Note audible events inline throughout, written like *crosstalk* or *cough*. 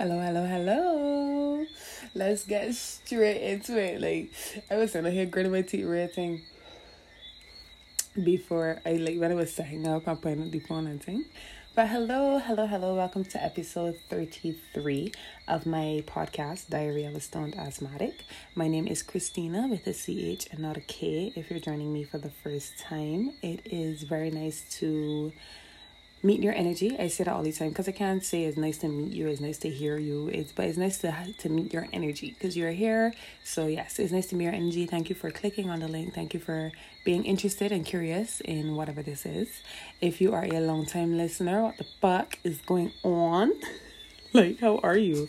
Hello, hello, hello. Let's get straight into it. Like I was sitting here gritting my teeth rating before I like when I was setting up and putting the phone and thing. But hello, hello, hello. Welcome to episode 33 of my podcast, Diary of a Stoned Asthmatic. My name is Christina with a CH and not a K if you're joining me for the first time. It is very nice to meet your energy. I say that all the time because I can't say it's nice to meet you, it's nice to hear you. It's but it's nice to to meet your energy because you're here. So yes, it's nice to meet your energy. Thank you for clicking on the link. Thank you for being interested and curious in whatever this is. If you are a long time listener, what the fuck is going on? *laughs* like how are you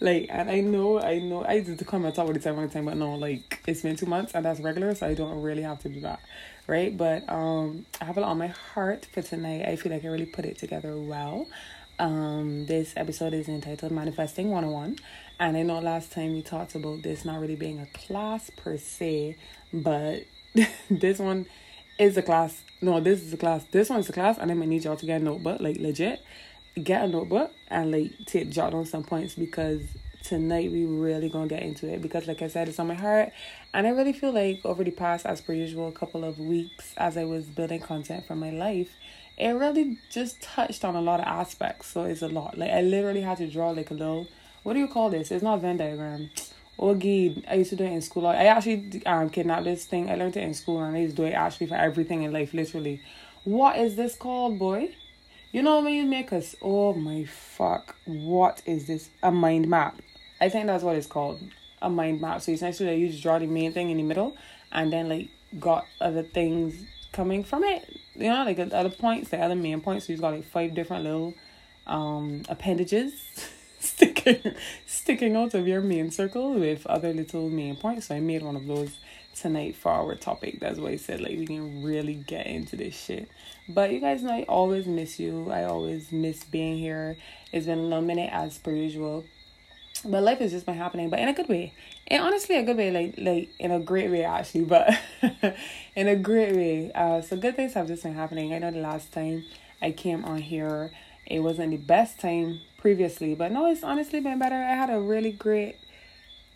like and i know i know i did the comment all the time all the time but no like it's been two months and that's regular so i don't really have to do that right? But um, I have lot on my heart for tonight. I feel like I really put it together well. Um, this episode is entitled Manifesting 101. And I know last time we talked about this not really being a class per se, but *laughs* this one is a class. No, this is a class. This one's a class, and I'm gonna need y'all to get a notebook, like legit. Get a notebook and like take jot on some points because tonight we really gonna get into it because like I said it's on my heart and I really feel like over the past as per usual couple of weeks as I was building content for my life it really just touched on a lot of aspects so it's a lot like I literally had to draw like a little what do you call this it's not Venn diagram Ogie, I used to do it in school. I actually um kidnapped this thing. I learned it in school and I used to do it actually for everything in life, literally. What is this called, boy? You know when you make us oh my fuck, what is this? A mind map. I think that's what it's called, a mind map. So essentially, you just draw the main thing in the middle, and then like got other things coming from it. You know, like other points, the other main points. So you've got like five different little um appendages *laughs* sticking sticking out of your main circle with other little main points. So I made one of those tonight for our topic. That's why I said like we can really get into this shit. But you guys know I always miss you. I always miss being here. It's been a little minute as per usual but life has just been happening but in a good way. And honestly a good way like like in a great way actually but *laughs* in a great way. Uh so good things have just been happening. I know the last time i came on here it wasn't the best time previously but no it's honestly been better. I had a really great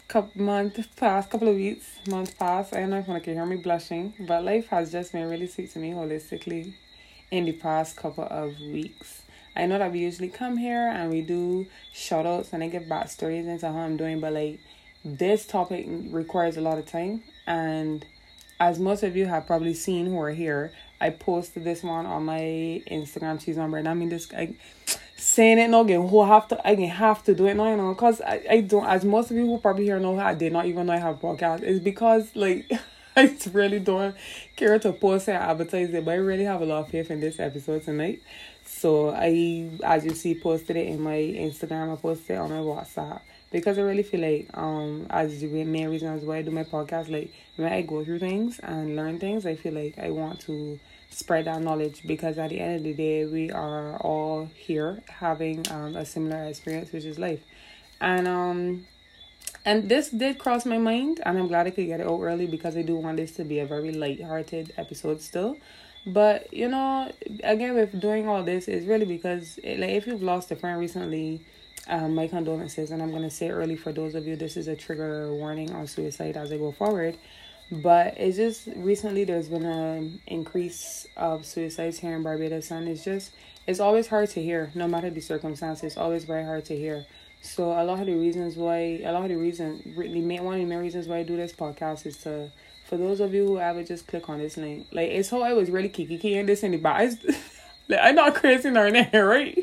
couple month past couple of weeks month past. I don't know if one can hear me blushing but life has just been really sweet to me holistically in the past couple of weeks I know that we usually come here and we do shout outs and I give backstories into how I'm doing, but like this topic requires a lot of time. And as most of you have probably seen who are here, I posted this one on my Instagram cheese number, and I mean this I saying it now again who have to I have to do it now, you know, because I, I don't as most of you who probably here know I did not even know I have podcast. It's because like *laughs* I really don't care to post and advertise it, but I really have a lot of faith in this episode tonight. So I, as you see, posted it in my Instagram. I posted it on my WhatsApp because I really feel like, um, as the main reasons why I do my podcast, like when I go through things and learn things, I feel like I want to spread that knowledge because at the end of the day, we are all here having um a similar experience, which is life, and um. And this did cross my mind, and I'm glad I could get it out early because I do want this to be a very light-hearted episode still. But you know, again, with doing all this, is really because it, like if you've lost a friend recently, um, my condolences, and I'm gonna say early for those of you, this is a trigger warning on suicide as I go forward. But it's just recently there's been an increase of suicides here in Barbados, and it's just it's always hard to hear, no matter the circumstances. It's always very hard to hear. So a lot of the reasons why, a lot of the reasons, the main one of the main reasons why I do this podcast is to for those of you who ever just click on this link, like it's how I was really kiki this in the back. like I'm not crazy nor there, *laughs* right?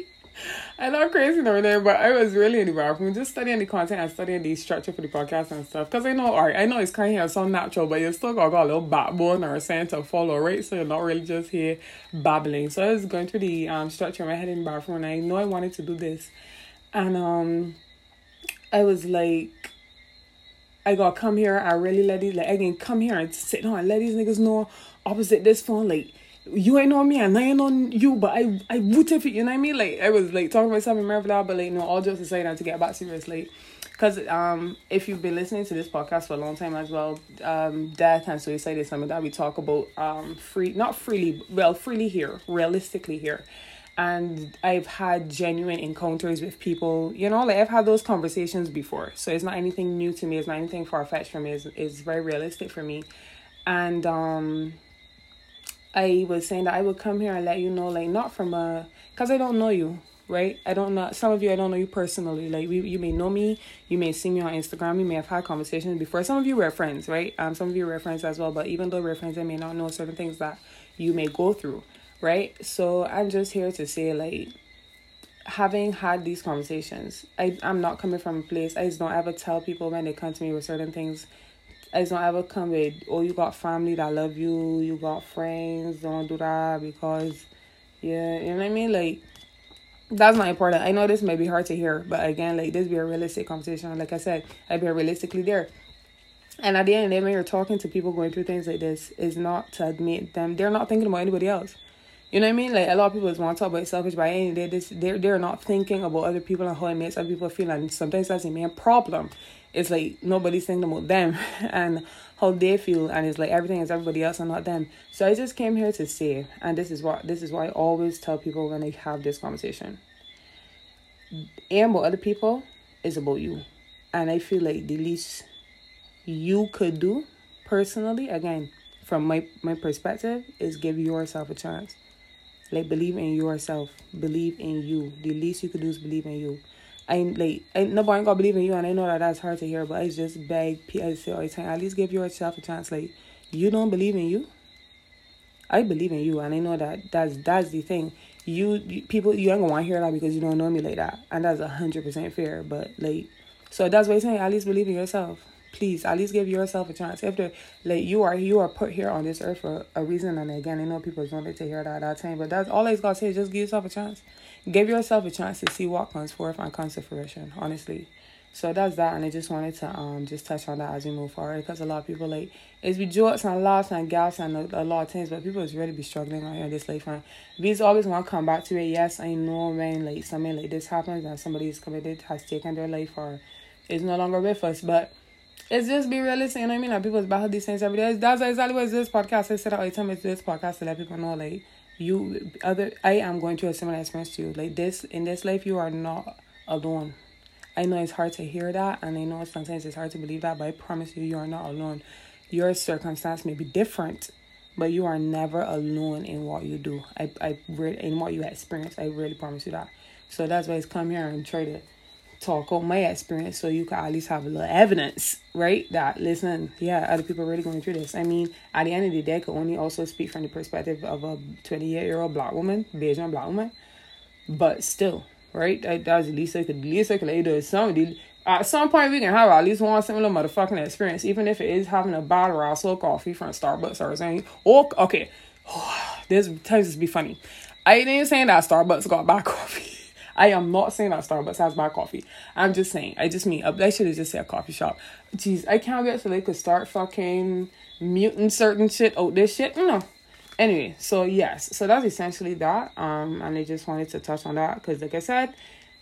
I'm not crazy nor there, but I was really in the bathroom just studying the content and studying the structure for the podcast and stuff. Cause I know art, I know it's kind of so natural, but you still got, got a little backbone or a sense to follow, right? So you're not really just here babbling. So I was going through the um structure in my head in the bathroom, and I know I wanted to do this, and um, I was like I gotta come here I really let these like I can come here and sit down and let these niggas know opposite this phone like you ain't on me and I ain't on you, but I I rooted for you, you know what I mean? Like I was like talking about something that, but like no, all just aside, that to get back serious, like because um if you've been listening to this podcast for a long time as well, um death and suicide is something that we talk about um free not freely well freely here, realistically here. And I've had genuine encounters with people, you know, like I've had those conversations before. So it's not anything new to me, it's not anything far fetched for me, it's, it's very realistic for me. And um I was saying that I would come here and let you know, like not from a because I don't know you, right? I don't know some of you I don't know you personally. Like we, you may know me, you may see me on Instagram, you may have had conversations before. Some of you were friends, right? Um some of you were friends as well, but even though we're friends, I may not know certain things that you may go through right? So I'm just here to say, like, having had these conversations, I, I'm not coming from a place, I just don't ever tell people when they come to me with certain things. I just don't ever come with, oh, you got family that love you, you got friends, don't do that because, yeah, you know what I mean? Like, that's not important. I know this may be hard to hear, but again, like, this be a realistic conversation. Like I said, I be realistically there. And at the end of the day, when you're talking to people going through things like this, is not to admit them. They're not thinking about anybody else. You know what I mean? Like a lot of people just want to talk about selfish by any they this they're they're not thinking about other people and how it makes other people feel and sometimes that's the main problem. It's like nobody's thinking about them *laughs* and how they feel and it's like everything is everybody else and not them. So I just came here to say and this is what this is what I always tell people when I have this conversation. And about other people is about you. And I feel like the least you could do personally, again, from my, my perspective, is give yourself a chance like believe in yourself. Believe in you. The least you could do is believe in you. I like I nobody ain't gonna believe in you, and I know that that's hard to hear, but I just beg. I say all the time, at least give yourself a chance. Like you don't believe in you. I believe in you, and I know that that's that's the thing. You, you people, you ain't gonna want to hear that because you don't know me like that, and that's a hundred percent fair. But like, so that's why I'm saying. At least believe in yourself please at least give yourself a chance. If the like you are you are put here on this earth for a reason, and again, I know people wanted to hear that at that time, but that's all I got to say. Just give yourself a chance. Give yourself a chance to see what comes forth and comes to fruition. Honestly. So that's that, and I just wanted to um just touch on that as we move forward because a lot of people like it's be jokes and laughs and gas and a, a, lot of things, but people is really be struggling out here in this life. And these always want to come back to it. Yes, I know when like something like this happens and somebody is committed has taken their life or is no longer with us, but it's just be realistic, you know what I mean? Like people battle these things every day. That's exactly what this podcast. I said all time it's this podcast to let people know like you other I am going through a similar experience to you. Like this in this life you are not alone. I know it's hard to hear that and I know sometimes it's hard to believe that, but I promise you you are not alone. Your circumstance may be different, but you are never alone in what you do. I I in what you experience. I really promise you that. So that's why it's come here and try to talk on my experience so you can at least have a little evidence, right? That listen, yeah, other people are really going through this. I mean, at the end of the day, I could only also speak from the perspective of a 28 year old black woman, Bajan black woman. But still, right? That, that's the least I could, least I could is somebody. At some point, we can have at least one similar motherfucking experience, even if it is having a bottle or a coffee from Starbucks or something. Or, okay, oh, *sighs* this times be funny. I ain't saying that Starbucks got bad *laughs* coffee. I am not saying that Starbucks has bad coffee. I'm just saying. I just mean I should have just said a coffee shop. Jeez, I can't wait so they could start fucking muting certain shit out this shit. No. Anyway, so yes, so that's essentially that. Um, and I just wanted to touch on that because, like I said,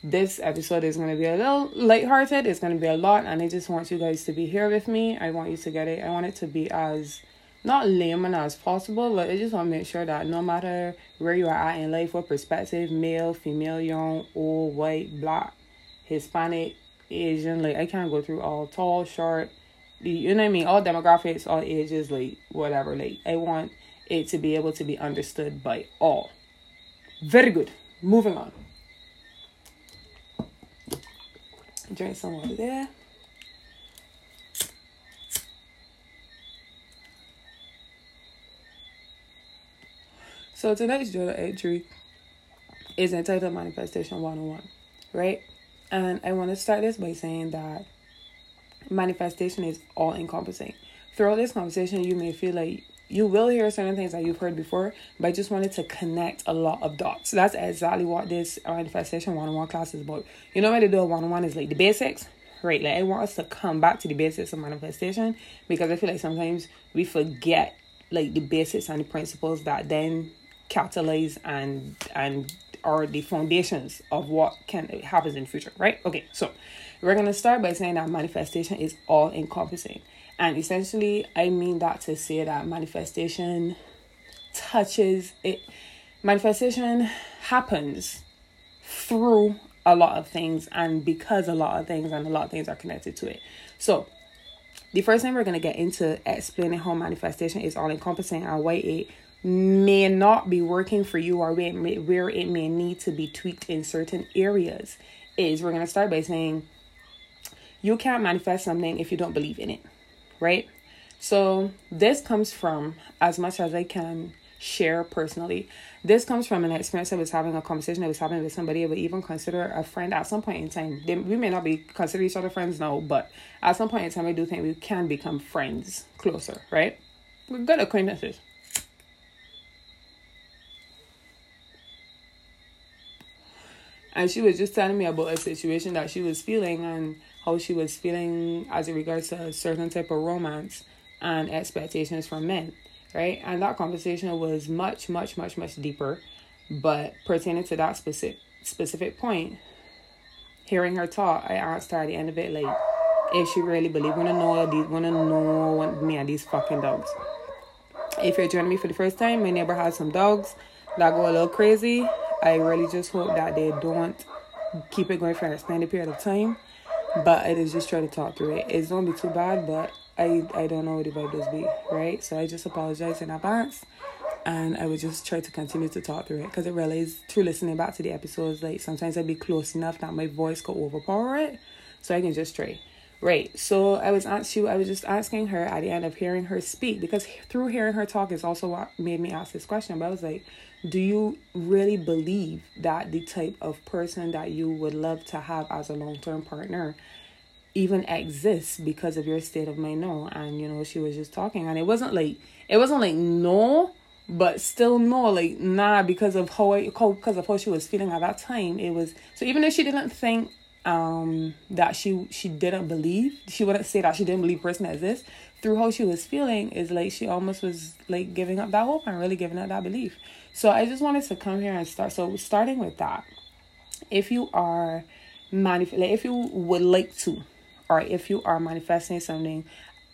this episode is going to be a little lighthearted. It's going to be a lot, and I just want you guys to be here with me. I want you to get it. I want it to be as not as possible, but I just want to make sure that no matter where you are at in life, what perspective, male, female, young, old, white, black, Hispanic, Asian, like I can't go through all tall, short, you know what I mean, all demographics, all ages, like whatever. Like I want it to be able to be understood by all. Very good. Moving on. Drink some water there. So tonight's journal entry is entitled Manifestation 101, right? And I want to start this by saying that manifestation is all encompassing. Throughout this conversation, you may feel like you will hear certain things that you've heard before, but I just wanted to connect a lot of dots. That's exactly what this manifestation 101 class is about. You know, when they do a 101 is like the basics, right? Like, I want us to come back to the basics of manifestation because I feel like sometimes we forget like the basics and the principles that then catalyze and and are the foundations of what can happens in the future, right? Okay, so we're gonna start by saying that manifestation is all encompassing. And essentially I mean that to say that manifestation touches it manifestation happens through a lot of things and because a lot of things and a lot of things are connected to it. So, the first thing we're to get into explaining how manifestation is all encompassing and why it may not be working for you or where it may, where it may need to be tweaked in certain areas is we're going to start by saying you can't manifest something if you don't believe in it, right? So, this comes from as much as I can share personally. This comes from an experience I was having a conversation I was having with somebody I would even consider a friend at some point in time. They, we may not be consider each other friends now, but at some point in time, I do think we can become friends closer, right? We're good acquaintances. And she was just telling me about a situation that she was feeling and how she was feeling as it regards to a certain type of romance and expectations from men right? And that conversation was much, much, much, much deeper. But pertaining to that specific specific point, hearing her talk, I asked her at the end of it, like, if she really believe, wanna know these, wanna know me and these fucking dogs. If you're joining me for the first time, my neighbor has some dogs that go a little crazy. I really just hope that they don't keep it going for an extended period of time. But I just try to talk through it. It's don't be too bad, but I I don't know what the vibe does be, right? So I just apologize in advance, and I would just try to continue to talk through it because it really is through listening back to the episodes, like sometimes I'd be close enough that my voice could overpower it, so I can just try. Right. So I was asked you. I was just asking her at the end of hearing her speak because through hearing her talk is also what made me ask this question. But I was like, do you really believe that the type of person that you would love to have as a long term partner even exists because of your state of mind? No and you know she was just talking and it wasn't like it wasn't like no but still no like nah because of how I, because of how she was feeling at that time it was so even if she didn't think um that she she didn't believe she wouldn't say that she didn't believe person exists through how she was feeling is like she almost was like giving up that hope and really giving up that belief so i just wanted to come here and start so starting with that if you are manif- like if you would like to or if you are manifesting something,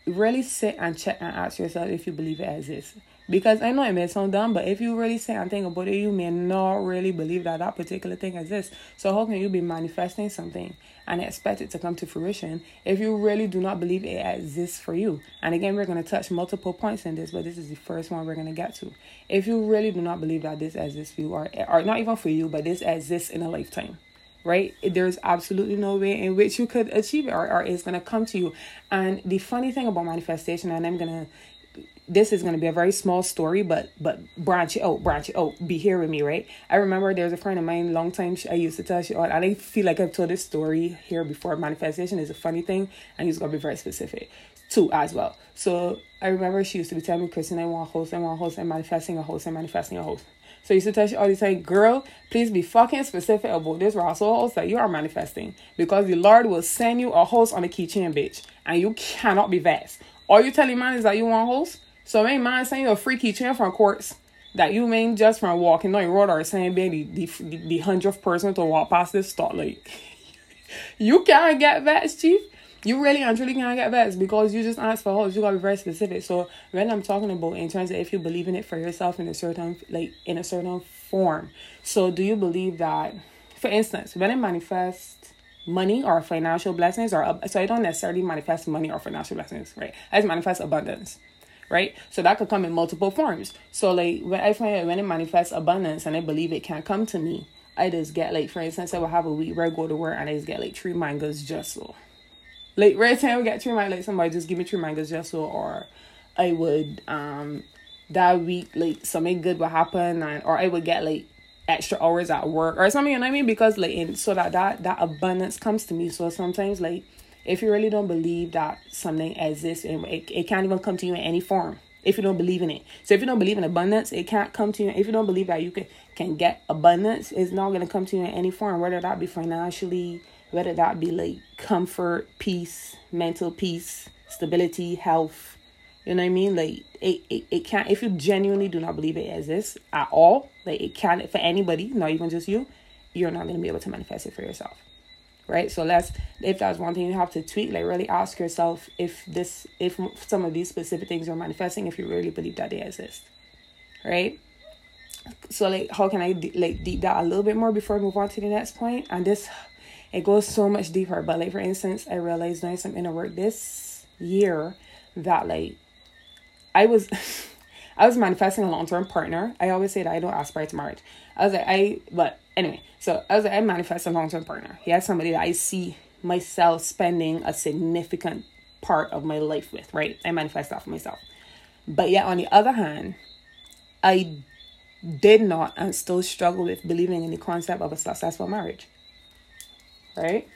really sit and check and ask yourself if you believe it exists. Because I know it may sound dumb, but if you really sit and think about it, you may not really believe that that particular thing exists. So how can you be manifesting something and expect it to come to fruition if you really do not believe it exists for you? And again, we're going to touch multiple points in this, but this is the first one we're going to get to. If you really do not believe that this exists for you, or, or not even for you, but this exists in a lifetime, right? There's absolutely no way in which you could achieve it or, or it's going to come to you. And the funny thing about manifestation, and I'm going to this is going to be a very small story but but branch it out branch it out be here with me right i remember there's a friend of mine long time she, i used to tell she and i feel like i've told this story here before manifestation is a funny thing and it's going to be very specific too as well so i remember she used to be telling me kristen i want a host i want a host i'm manifesting a host i'm manifesting a host so you used to tell you all the time, girl, please be fucking specific about this Russell host that you are manifesting. Because the Lord will send you a host on a keychain, bitch. And you cannot be vexed. All you telling man is that you want a host. So I ain't mind saying a freaky keychain from courts that you mean just from walking on the road or saying being the, the, the hundredth person to walk past this start like *laughs* you can't get vexed, chief you really and truly can't get vexed because you just ask for help. You gotta be very specific. So when I'm talking about in terms of if you believe in it for yourself in a certain like in a certain form. So do you believe that for instance, when I manifest money or financial blessings or so I don't necessarily manifest money or financial blessings, right? I just manifest abundance. Right? So that could come in multiple forms. So like when I find when it manifests abundance and I believe it can come to me, I just get like for instance I will have a week where I go to work and I just get like three mangoes just so like right time we get three mangoes, like somebody just give me three mangoes just so or I would um that week like something good would happen and or I would get like extra hours at work or something you know what I mean because like in so that that that abundance comes to me so sometimes like if you really don't believe that something exists and it, it can't even come to you in any form if you don't believe in it so if you don't believe in abundance it can't come to you if you don't believe that you can can get abundance it's not going to come to you in any form whether that be financially whether that be like comfort, peace, mental peace, stability, health. You know what I mean? Like it, it, it can't if you genuinely do not believe it exists at all, like it can't for anybody, not even just you, you're not gonna be able to manifest it for yourself. Right? So let's if that's one thing you have to tweak, like really ask yourself if this if some of these specific things you're manifesting, if you really believe that they exist. Right? so like how can I like deep that a little bit more before I move on to the next point? And this it goes so much deeper. But like for instance, I realized doing some inner work this year that like I was *laughs* I was manifesting a long term partner. I always say that I don't aspire to marriage. I was like I but anyway, so I was like I manifest a long term partner. He has somebody that I see myself spending a significant part of my life with, right? I manifest that for myself. But yet on the other hand, I did not and still struggle with believing in the concept of a successful marriage. Right?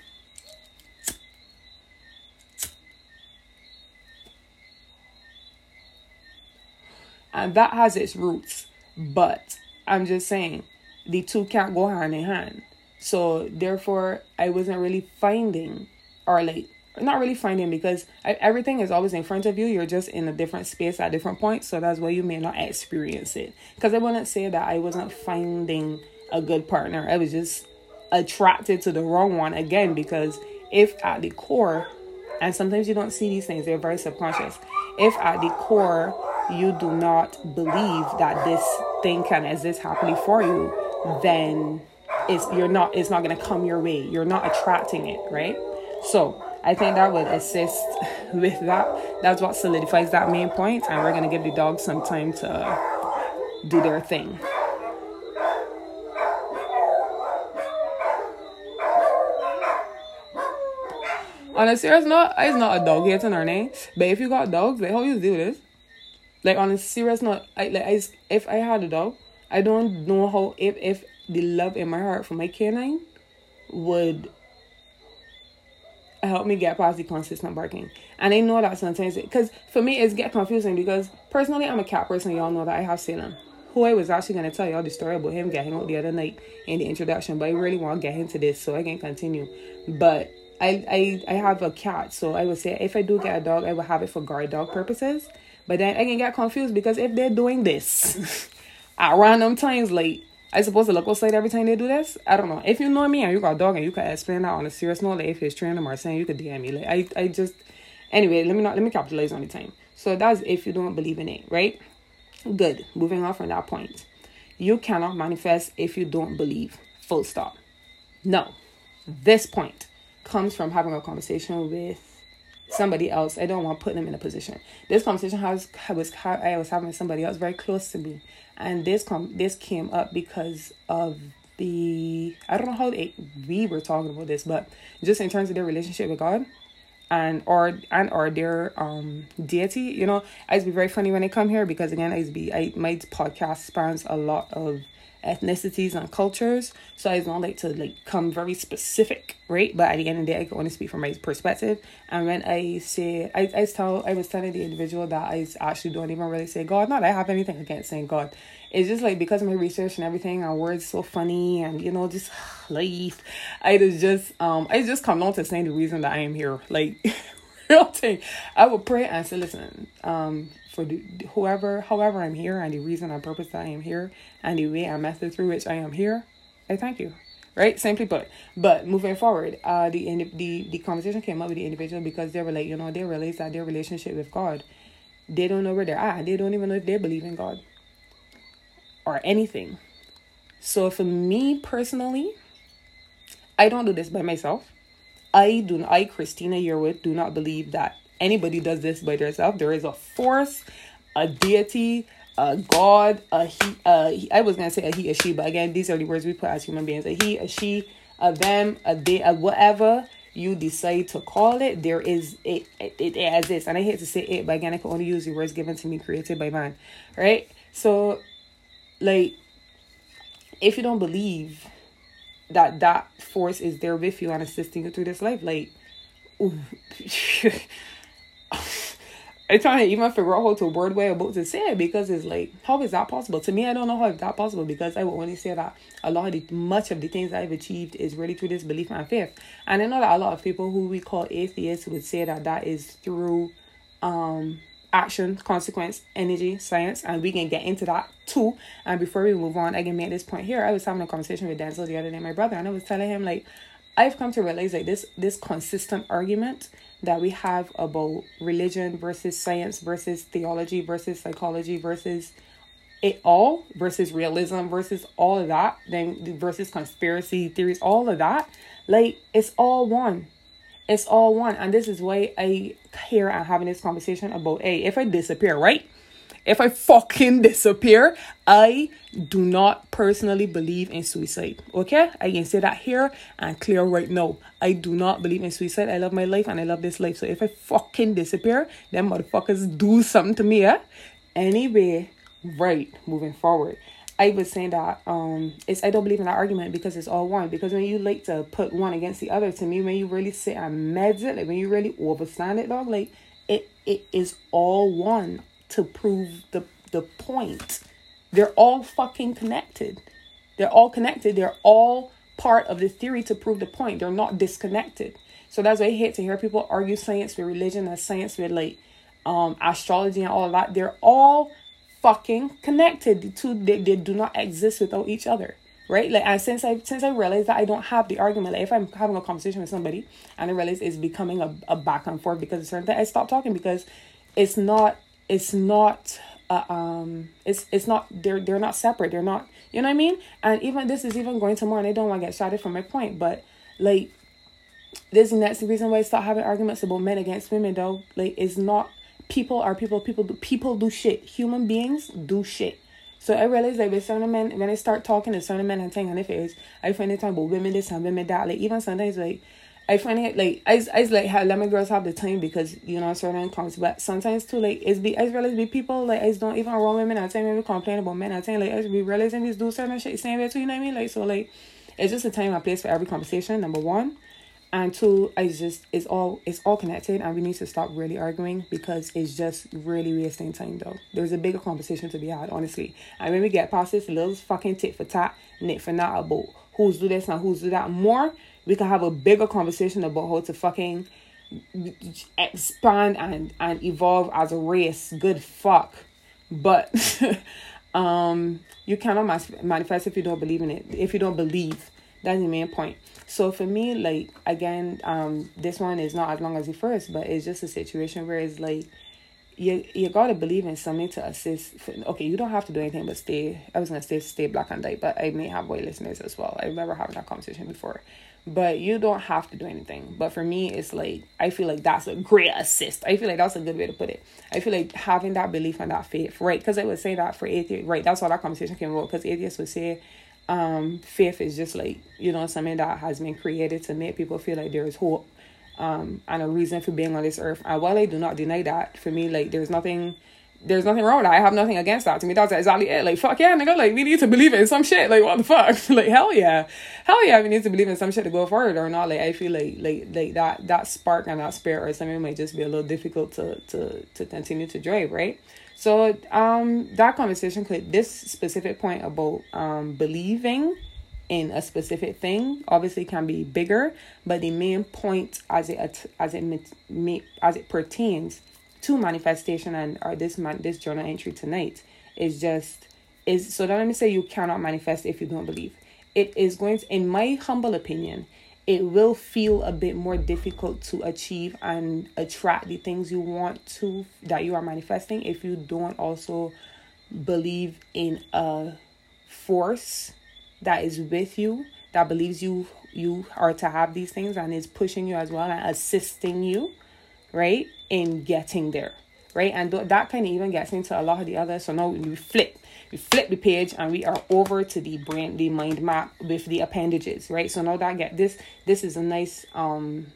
And that has its roots. But I'm just saying, the two can't go hand in hand. So therefore, I wasn't really finding, or like not really finding because I, everything is always in front of you. You're just in a different space at different points. So that's why you may not experience it. Because I wouldn't say that I wasn't finding a good partner. I was just attracted to the wrong one again because if at the core, and sometimes you don't see these things, they're very subconscious. If at the core you do not believe that this thing can exist happily for you, then it's you're not it's not gonna come your way. You're not attracting it, right? So I think that would assist *laughs* with that. That's what solidifies that main point, and we're gonna give the dogs some time to do their thing. On a serious note, it's not a dog in our name, but if you got dogs, like how you do this? Like on a serious note, I like I, if I had a dog, I don't know how if if the love in my heart for my canine would help me get past the consistent barking. And I know that sometimes, because for me, it's get confusing because personally, I'm a cat person. Y'all know that I have Salem, who I was actually to tell y'all the story about him getting out the other night in the introduction, but I really want to get into this so I can continue. But I, I, I have a cat, so I would say if I do get a dog, I will have it for guard dog purposes. But then I can get confused because if they're doing this *laughs* at random times, late. I supposed to look outside every time they do this? I don't know. If you know me and you got a dog and you can explain that on a serious note, like if it's training or saying you could DM me. Like I, I just anyway, let me not let me capitalize on the time. So that's if you don't believe in it, right? Good. Moving on from that point. You cannot manifest if you don't believe. Full stop. No. This point comes from having a conversation with somebody else. I don't want to put them in a position. This conversation has was I was having somebody else very close to me, and this com this came up because of the I don't know how they, we were talking about this, but just in terms of their relationship with God and or and or their um deity, you know, I'd be very funny when I come here because again I'd be I my podcast spans a lot of ethnicities and cultures. So I don't like to like come very specific, right? But at the end of the day, I can only speak from my perspective. And when I say, I, I tell, I was telling the individual that I actually don't even really say God. Not I have anything against saying God. It's just like because of my research and everything, our words so funny and you know just *sighs* life. I just um I just come on to saying the reason that I am here. Like *laughs* real thing. I would pray and say, listen, um, for the, whoever, however I'm here, and the reason and purpose that I am here, and the way and method through which I am here, I thank you. Right, simply put. But moving forward, uh, the the the conversation came up with the individual because they were like, you know, they realized that their relationship with God, they don't know where they're at. They don't even know if they believe in God or anything. So for me personally, I don't do this by myself. I do not I Christina Yearwood do not believe that anybody does this by themselves. There is a force, a deity, a God, a he, uh, I was gonna say a he, a she, but again, these are the words we put as human beings: a he, a she, a them, a they, a whatever you decide to call it. There is it, it, it exists, and I hate to say it, but again, I can only use the words given to me, created by man, right? So, like, if you don't believe that that force is there with you and assisting you through this life, like. *laughs* I'm trying to even figure out how to word way about to say it because it's like, how is that possible? To me, I don't know how it's that possible because I would only say that a lot of the much of the things I've achieved is really through this belief and faith. And I know that a lot of people who we call atheists would say that that is through um action, consequence, energy, science, and we can get into that too. And before we move on, I can make this point here. I was having a conversation with Denzel the other day, my brother, and I was telling him like I've come to realize like this this consistent argument that we have about religion versus science versus theology versus psychology versus it all versus realism versus all of that, then versus conspiracy theories, all of that, like it's all one. It's all one. And this is why I here I'm having this conversation about hey, if I disappear, right? If I fucking disappear, I do not personally believe in suicide. Okay? I can say that here and clear right now. I do not believe in suicide. I love my life and I love this life. So if I fucking disappear, then motherfuckers do something to me, yeah? Anyway, right, moving forward. I was saying that um it's I don't believe in that argument because it's all one. Because when you like to put one against the other, to me, when you really sit and meditate, like when you really overstand it, dog, like it it is all one to prove the the point. They're all fucking connected. They're all connected. They're all part of the theory to prove the point. They're not disconnected. So that's why I hate to hear people argue science with religion and science with like um astrology and all of that. They're all fucking connected. The two they, they do not exist without each other. Right? Like and since I since I realized that I don't have the argument, like if I'm having a conversation with somebody and I realize it's becoming a, a back and forth because of certain thing, I stop talking because it's not it's not uh, um it's it's not they're they're not separate they're not you know what i mean and even this is even going to more and i don't want to get shouted from my point but like this and that's the reason why i start having arguments about men against women though like it's not people are people people do people do shit. Human beings do shit. So I realize that with certain men, when I start talking to certain men and saying on their face, I find it time about women this and women that. Like even sometimes like I find it like I I like how let my girls have the time because you know certain comes. But sometimes too like it's be I realize be people like I don't even around women I tell maybe complain about men. I tell like I be realizing these do certain shit same way too you know what I mean? Like so like it's just a time and place for every conversation number one and two I just it's all it's all connected and we need to stop really arguing because it's just really wasting time though. There's a bigger conversation to be had honestly. And when we get past this little fucking tit for tat nit for not about who's do this and who's do that. More we can have a bigger conversation about how to fucking expand and and evolve as a race. Good fuck. But *laughs* um you cannot manifest if you don't believe in it if you don't believe that's the main point so for me like again um this one is not as long as the first but it's just a situation where it's like you you gotta believe in something to assist. Okay, you don't have to do anything but stay. I was gonna say stay black and white, but I may have white listeners as well. I remember having that conversation before but you don't have to do anything. But for me, it's like I feel like that's a great assist. I feel like that's a good way to put it. I feel like having that belief and that faith, right? Because I would say that for atheists, right? That's why that conversation came about. Because atheists would say, um, faith is just like you know something that has been created to make people feel like there is hope, um, and a reason for being on this earth. And while I do not deny that, for me, like there's nothing there's nothing wrong with that. I have nothing against that. To me, that's exactly it. Like, fuck yeah, nigga. Like, we need to believe in some shit. Like, what the fuck? *laughs* like, hell yeah. Hell yeah, we need to believe in some shit to go forward or not. Like, I feel like, like, like that, that spark and that spirit or something might just be a little difficult to, to, to continue to drive, right? So, um, that conversation could, this specific point about, um, believing in a specific thing obviously can be bigger, but the main point as it, as it, as it pertains to manifestation and or this man this journal entry tonight is just is so don't let me say you cannot manifest if you don't believe. It is going to, in my humble opinion, it will feel a bit more difficult to achieve and attract the things you want to that you are manifesting if you don't also believe in a force that is with you that believes you you are to have these things and is pushing you as well and assisting you right, in getting there, right? And that kind of even gets into a lot of the other. So now we flip, we flip the page and we are over to the brain, the mind map with the appendages, right? So now that get this, this is a nice, um,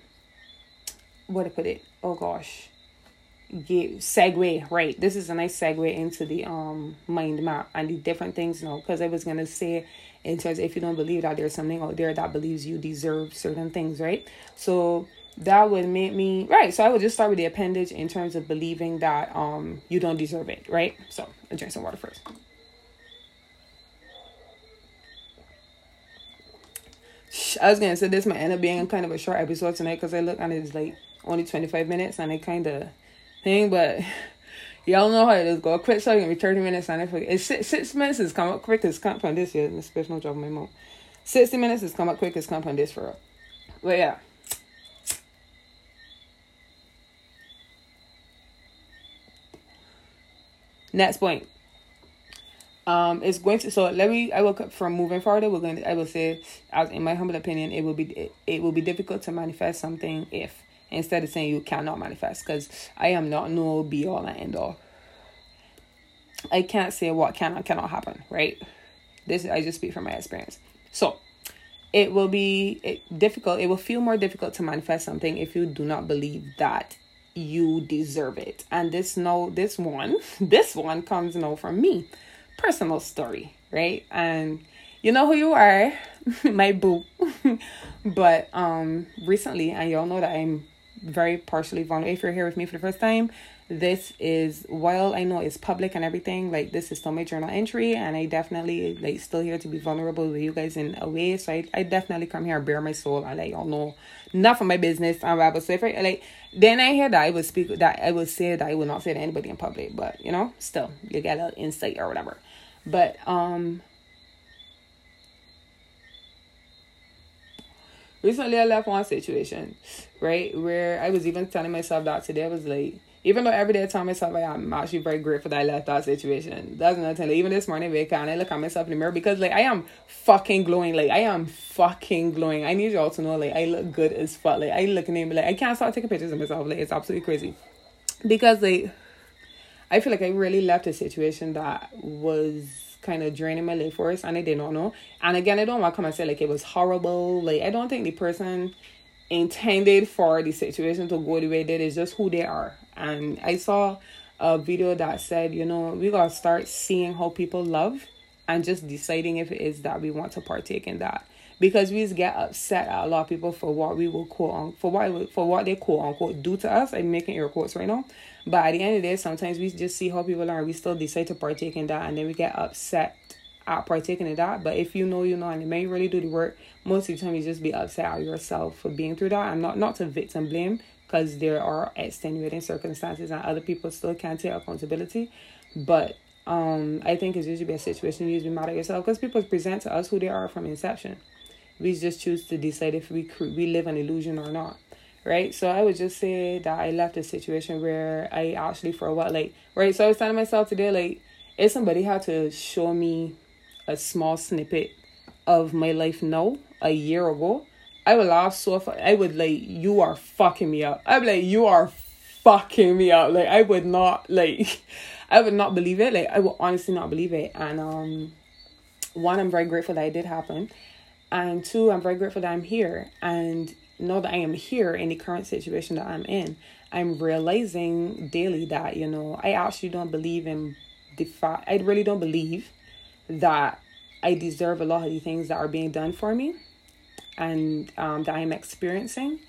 what to put it? Oh gosh, give segue right this is a nice segue into the um mind map and the different things you know because i was gonna say in terms if you don't believe that there's something out there that believes you deserve certain things right so that would make me right. So I would just start with the appendage in terms of believing that um you don't deserve it, right? So I drink some water first. I was gonna say this might end up being kind of a short episode tonight because I look and it's like only twenty five minutes and I kind of thing, but *laughs* y'all know how it is. Go quick, so it's gonna be thirty minutes and I forget. It's six, six minutes is come up quick as come from this year. Especially no job my mom. Sixty minutes is come up quick as come from this for. A but yeah. Next point. um it's going to so let me i will from moving forward we're going to, i will say as in my humble opinion it will be it, it will be difficult to manifest something if instead of saying you cannot manifest because i am not no be all and end all. I can't say what can cannot happen right? This i just speak from my experience. So it will be difficult it will feel more difficult to manifest something if you do not believe that you deserve it and this no this one *laughs* this one comes now from me personal story, right? And you know who you are, *laughs* my boo. *laughs* but um recently, and y'all know that I'm very partially vulnerable. If you're here with me for the first time, this is while I know it's public and everything, like this is still my journal entry and I definitely like still here to be vulnerable with you guys in a way. So I, I definitely come here bare my soul and let y'all know enough of my business and whatever. So if I like then I hear that I would speak that I would say that I would not say to anybody in public, but you know, still you get a little insight or whatever. But um recently I left one situation, right? Where I was even telling myself that today I was like even though every day I tell myself like, I'm actually very grateful that I left that situation. That's nothing. Like, even this morning, up and I look at myself in the mirror because like I am fucking glowing. Like I am fucking glowing. I need y'all to know like I look good as fuck. Like I look at like I can't stop taking pictures of myself. Like it's absolutely crazy. Because like I feel like I really left a situation that was kind of draining my life force and I did not know. And again, I don't want to come and say like it was horrible. Like I don't think the person intended for the situation to go the way that is just who they are. And I saw a video that said, you know, we gotta start seeing how people love and just deciding if it is that we want to partake in that. Because we just get upset at a lot of people for what we will quote on for what for what they quote unquote do to us. I'm making air quotes right now. But at the end of the day, sometimes we just see how people are. We still decide to partake in that, and then we get upset at partaking in that. But if you know, you know, and you may really do the work, most of the time you just be upset at yourself for being through that. And not not to victim blame, because there are extenuating circumstances and other people still can't take accountability. But um, I think it's usually a situation you usually mad at yourself because people present to us who they are from inception. We just choose to decide if we we live an illusion or not right? So I would just say that I left a situation where I actually for a while like right. So I was telling myself today like if somebody had to show me a small snippet of my life now a year ago, I would laugh so. I would like you are fucking me up. Be like you are fucking me up. Like I would not like *laughs* I would not believe it. Like I would honestly not believe it. And um one, I'm very grateful that it did happen. And two, I'm very grateful that I'm here. And know that I am here in the current situation that I'm in, I'm realizing daily that, you know, I actually don't believe in the fact, I really don't believe that I deserve a lot of the things that are being done for me and um, that I'm experiencing.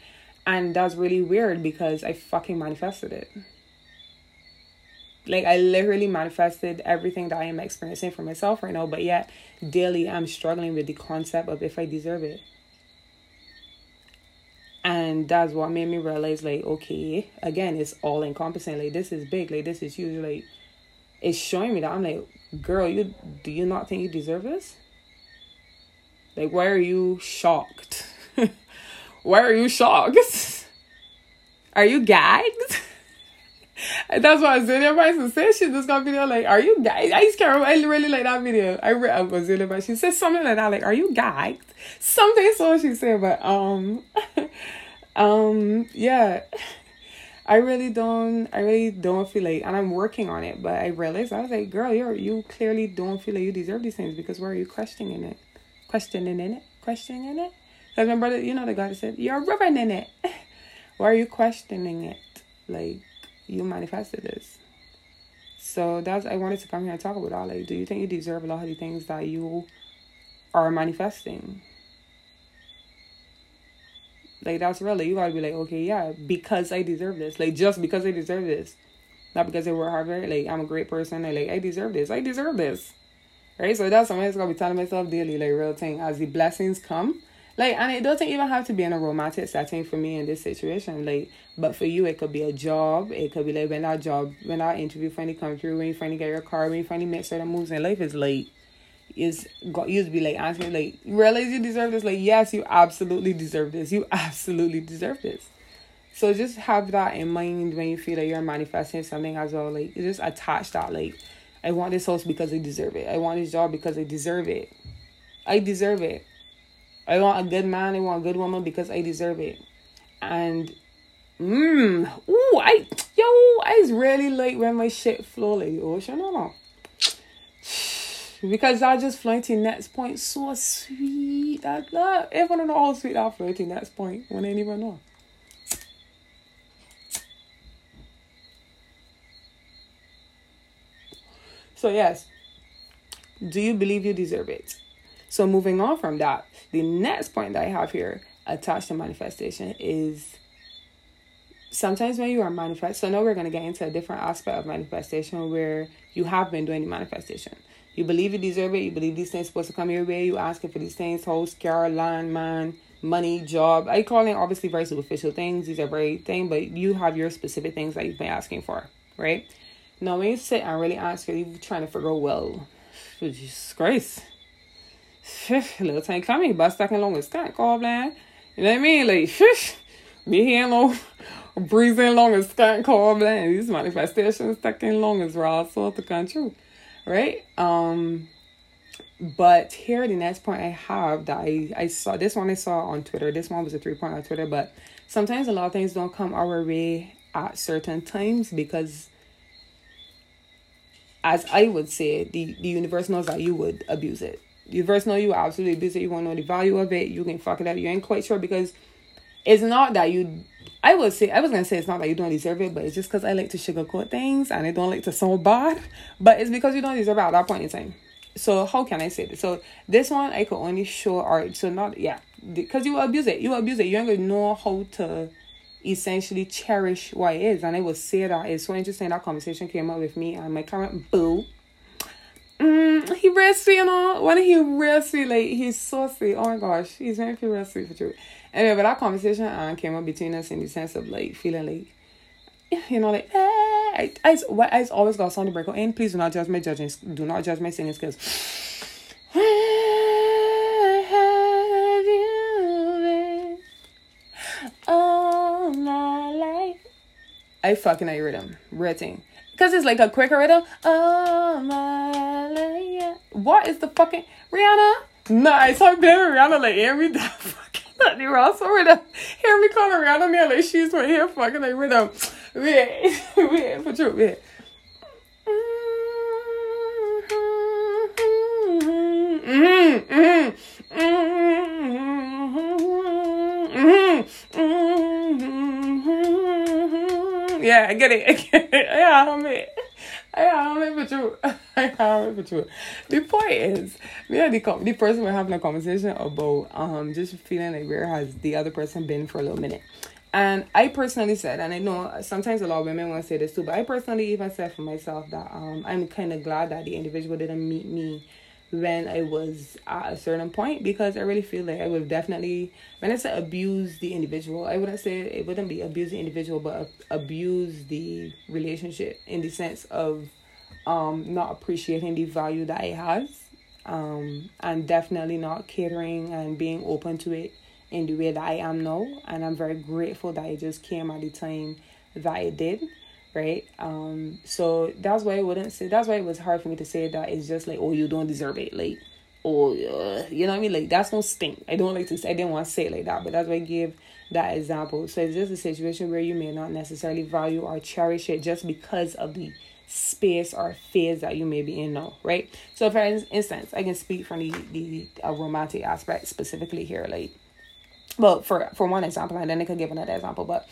And that's really weird because I fucking manifested it. Like I literally manifested everything that I am experiencing for myself right now, but yet daily I'm struggling with the concept of if I deserve it and that's what made me realize like okay again it's all encompassing like this is big like this is huge like it's showing me that i'm like girl you do you not think you deserve this like why are you shocked *laughs* why are you shocked *laughs* are you gagged *laughs* that's why Azealia Bryson said she this got video like, "Are you gagged?" I just can't remember. I really like that video. I read up Azealia Bryson. She said something like that, like, "Are you gagged?" Something so she said, but um, um, yeah. I really don't. I really don't feel like, and I'm working on it. But I realized I was like, "Girl, you're you clearly don't feel like you deserve these things because why are you questioning it? Questioning in it? Questioning it?" Because my brother, you know, the guy said, "You're rubbing in it." *laughs* why are you questioning it? Like you manifested this. So that's I wanted to come here and talk about all like do you think you deserve a lot of the things that you are manifesting? Like that's really you gotta be like, okay, yeah, because I deserve this. Like just because I deserve this. Not because I work harder, like I'm a great person, I like I deserve this. I deserve this. Right? So that's something I gonna be telling myself daily, like real thing. As the blessings come, like, and it doesn't even have to be in a romantic setting for me in this situation. Like, but for you, it could be a job. It could be like when that job, when that interview finally come through, when you finally get your car, when you finally make certain moves in life, is like, is got you to be like asking like, realize you deserve this. Like, yes, you absolutely deserve this. You *laughs* absolutely deserve this. So just have that in mind when you feel that you're manifesting something as well. Like, just attach that like I want this house because I deserve it. I want this job because I deserve it. I deserve it. I want a good man, I want a good woman because I deserve it. And mmm, ooh, I yo, I really like when my shit flow like the ocean, no no. Because I just floating next point so sweet. That love. Everyone know how sweet that floating next point when they even know. So yes, do you believe you deserve it? So moving on from that, the next point that I have here attached to manifestation is sometimes when you are manifest so now we're going to get into a different aspect of manifestation where you have been doing the manifestation you believe you deserve it you believe these things supposed to come your way you asking for these things? Host car land man money job. I call it obviously very superficial things. These are very thing but you have your specific things that you've been asking for right? Now when you sit and really ask you you're trying to figure out well jesus christ. *laughs* Little time coming but stuck in long as can't call man. You know what i mean? Like *laughs* me here no breathing long as Scott Corbin. These manifestations taking long as raw sort the country. Right? Um but here the next point I have that I, I saw this one I saw on Twitter. This one was a three point on Twitter, but sometimes a lot of things don't come our way at certain times because as I would say, the, the universe knows that you would abuse it. The universe knows you absolutely abuse it. You won't know the value of it. You can fuck it up. You ain't quite sure because it's not that you I would say I was gonna say it's not that you don't deserve it, but it's just because I like to sugarcoat things and I don't like to sound bad. But it's because you don't deserve it at that point in time. So how can I say this? So this one I could only show art. So not yeah, because you abuse it. You abuse it. You ain't gonna know how to essentially cherish what it is. And I would say that it's so interesting that conversation came up with me and my current boo. Mm, he real sweet, you know. When he real sweet, like he's so sweet. Oh my gosh, he's very real sweet for you. Anyway, but that conversation uh, came up between us in the sense of like feeling like, you know, like, eh, I, I, I always got to break in. Please do not judge my judging. Do not judge my singing skills. All my life. I fucking hate rhythm. Rating. Because it's like a quicker rhythm. Oh my life. What is the fucking Rihanna? Nice. I'm playing Rihanna like every *laughs* day. That were also rid of. Hear me calling around on me like she's right here fucking like rid of. Wait, wait, for. Yeah, I get it. I get it. Yeah, I'm it. I'm it for true. I'm it for true. The point is, me and the, the person we're having a conversation about um just feeling like where has the other person been for a little minute. And I personally said, and I know sometimes a lot of women want to say this too, but I personally even said for myself that um I'm kind of glad that the individual didn't meet me when I was at a certain point because I really feel like I would definitely when I say abuse the individual, I wouldn't say it wouldn't be abuse the individual, but abuse the relationship in the sense of um not appreciating the value that it has, um and definitely not catering and being open to it in the way that I am now. And I'm very grateful that it just came at the time that it did right? Um, so that's why I wouldn't say that's why it was hard for me to say that it's just like, oh, you don't deserve it, like, oh, uh, you know what I mean? Like that's no stink. I don't like to say I didn't want to say it like that, but that's why I give that example. So it's just a situation where you may not necessarily value or cherish it just because of the space or phase that you may be in now, right? So for instance, I can speak from the the uh, romantic aspect specifically here, like, well, for for one example, and then I could give another example, but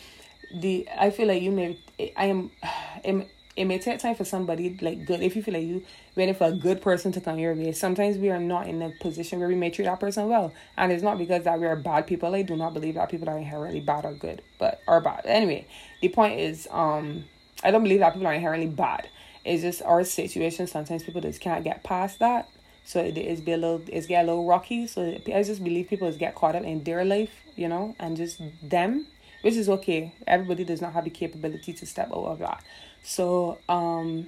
the I feel like you may I am *sighs* it, it may take time for somebody like good if you feel like you waiting for a good person to come your way. Sometimes we are not in a position where we may treat that person well, and it's not because that we are bad people. I do not believe that people are inherently bad or good, but are bad. Anyway, the point is, um, I don't believe that people are inherently bad. It's just our situation. Sometimes people just can't get past that. So it is be a little, it's get a little rocky. So I just believe people just get caught up in their life, you know, and just them which is okay. Everybody does not have the capability to step out of that. So um,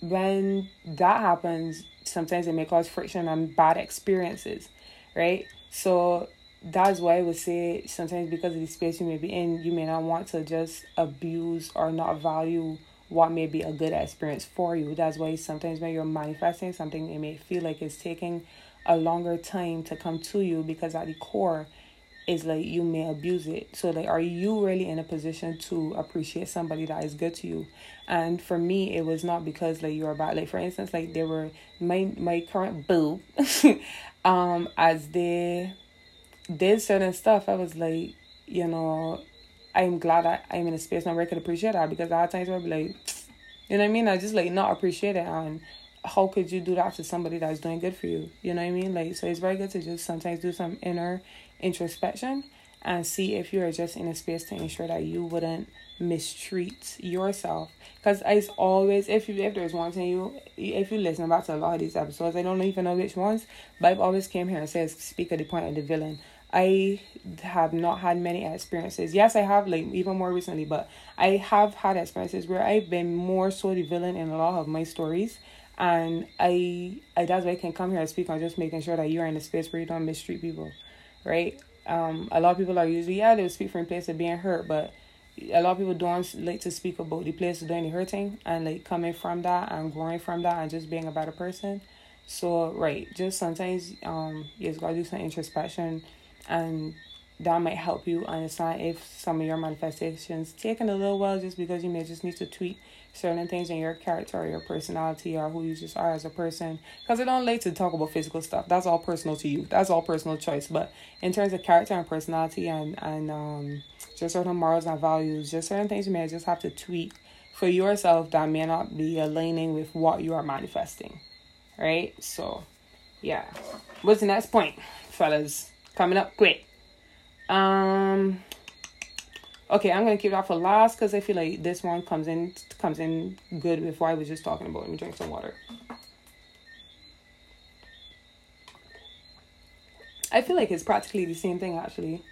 when that happens, sometimes it may cause friction and bad experiences, right? So that's why I would say sometimes because of the space you may be in, you may not want to just abuse or not value what may be a good experience for you. That's why sometimes when you're manifesting something, it may feel like it's taking a longer time to come to you because at the core is like you may abuse it. So like are you really in a position to appreciate somebody that is good to you? And for me it was not because like you're about like for instance like there were my my current boo *laughs* um as they did certain stuff I was like, you know, I'm glad I, I'm in a space now where I could appreciate that because a lot of times I'd be like, you know what I mean? I just like not appreciate it and how could you do that to somebody that's doing good for you? You know what I mean? Like so it's very good to just sometimes do some inner introspection and see if you're just in a space to ensure that you wouldn't mistreat yourself because it's always if you if there's one thing you if you listen back to a lot of these episodes i don't even know which ones but i've always came here and says speak at the point of the villain I have not had many experiences. Yes, I have like even more recently, but I have had experiences where I've been more so the villain in a lot of my stories. And I, I that's why I can come here and speak on just making sure that you're in a space where you don't mistreat people, right? Um, a lot of people are usually yeah they'll speak from a place of being hurt, but a lot of people don't like to speak about the place of doing hurting and like coming from that and growing from that and just being a better person. So right, just sometimes um you just gotta do some introspection and that might help you understand if some of your manifestations taking a little while just because you may just need to tweak certain things in your character or your personality or who you just are as a person. Because it don't like to talk about physical stuff. That's all personal to you. That's all personal choice. But in terms of character and personality and and um just certain morals and values just certain things you may just have to tweak for yourself that may not be aligning with what you are manifesting. Right? So yeah. What's the next point fellas? Coming up quick. Um okay, I'm gonna keep that for last because I feel like this one comes in comes in good with what I was just talking about. Let me drink some water. I feel like it's practically the same thing actually.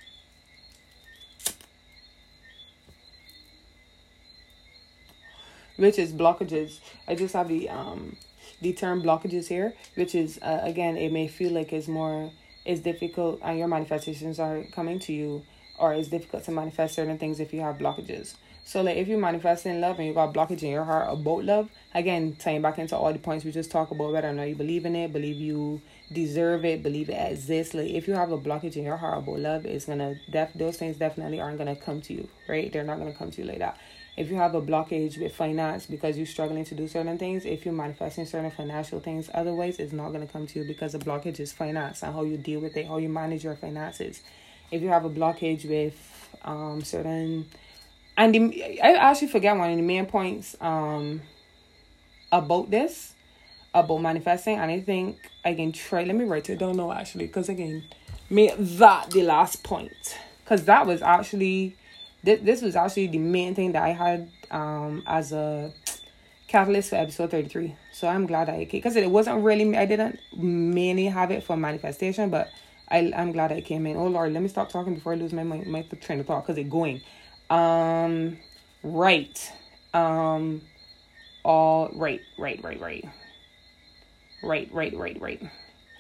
Which is blockages. I just have the um the term blockages here, which is uh, again it may feel like it's more it's difficult and your manifestations are coming to you or it's difficult to manifest certain things if you have blockages. So like if you're manifesting love and you got blockage in your heart about love, again tying back into all the points we just talked about, whether or not you believe in it, believe you deserve it, believe it exists. Like if you have a blockage in your heart about love, it's gonna def those things definitely aren't gonna come to you, right? They're not gonna come to you like that if you have a blockage with finance because you're struggling to do certain things, if you're manifesting certain financial things, otherwise it's not to come to you because the blockage is finance and how you deal with it, how you manage your finances. If you have a blockage with um certain, and the, I actually forget one of the main points um about this about manifesting, and I think I can try. Let me write it down now actually, because again, make that the last point because that was actually this, this was actually the main thing that I had um as a catalyst for episode 33 so i'm glad i because it wasn't really i didn't mainly have it for manifestation but I, I'm glad I came in. Oh Lord, let me stop talking before I lose my my, my train of thought because it's going. Um, right. Um, all right, right, right, right, right, right, right, right.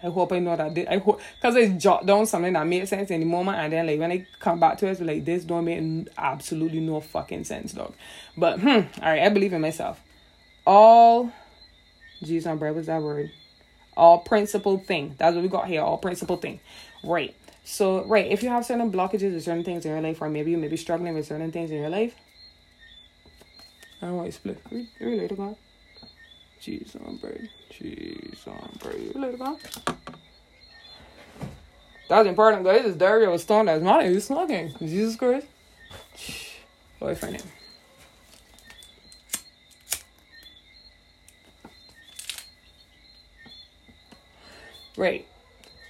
I hope I know that. I did. I hope because I jot down something that made sense in the moment, and then like when I come back to it, like this don't make absolutely no fucking sense, dog. But hmm, all right, I believe in myself. All, Jesus, on bread was that word. All principle thing. That's what we got here. All principle thing, right? So right, if you have certain blockages or certain things in your life, or maybe you may be struggling with certain things in your life. I don't want to split. Really, God. Cheese on bread. Cheese on bread. Later, man. That's important, guys. It's Dario was stoned as money. Who's smoking? Jesus Christ. Boyfriend. Right.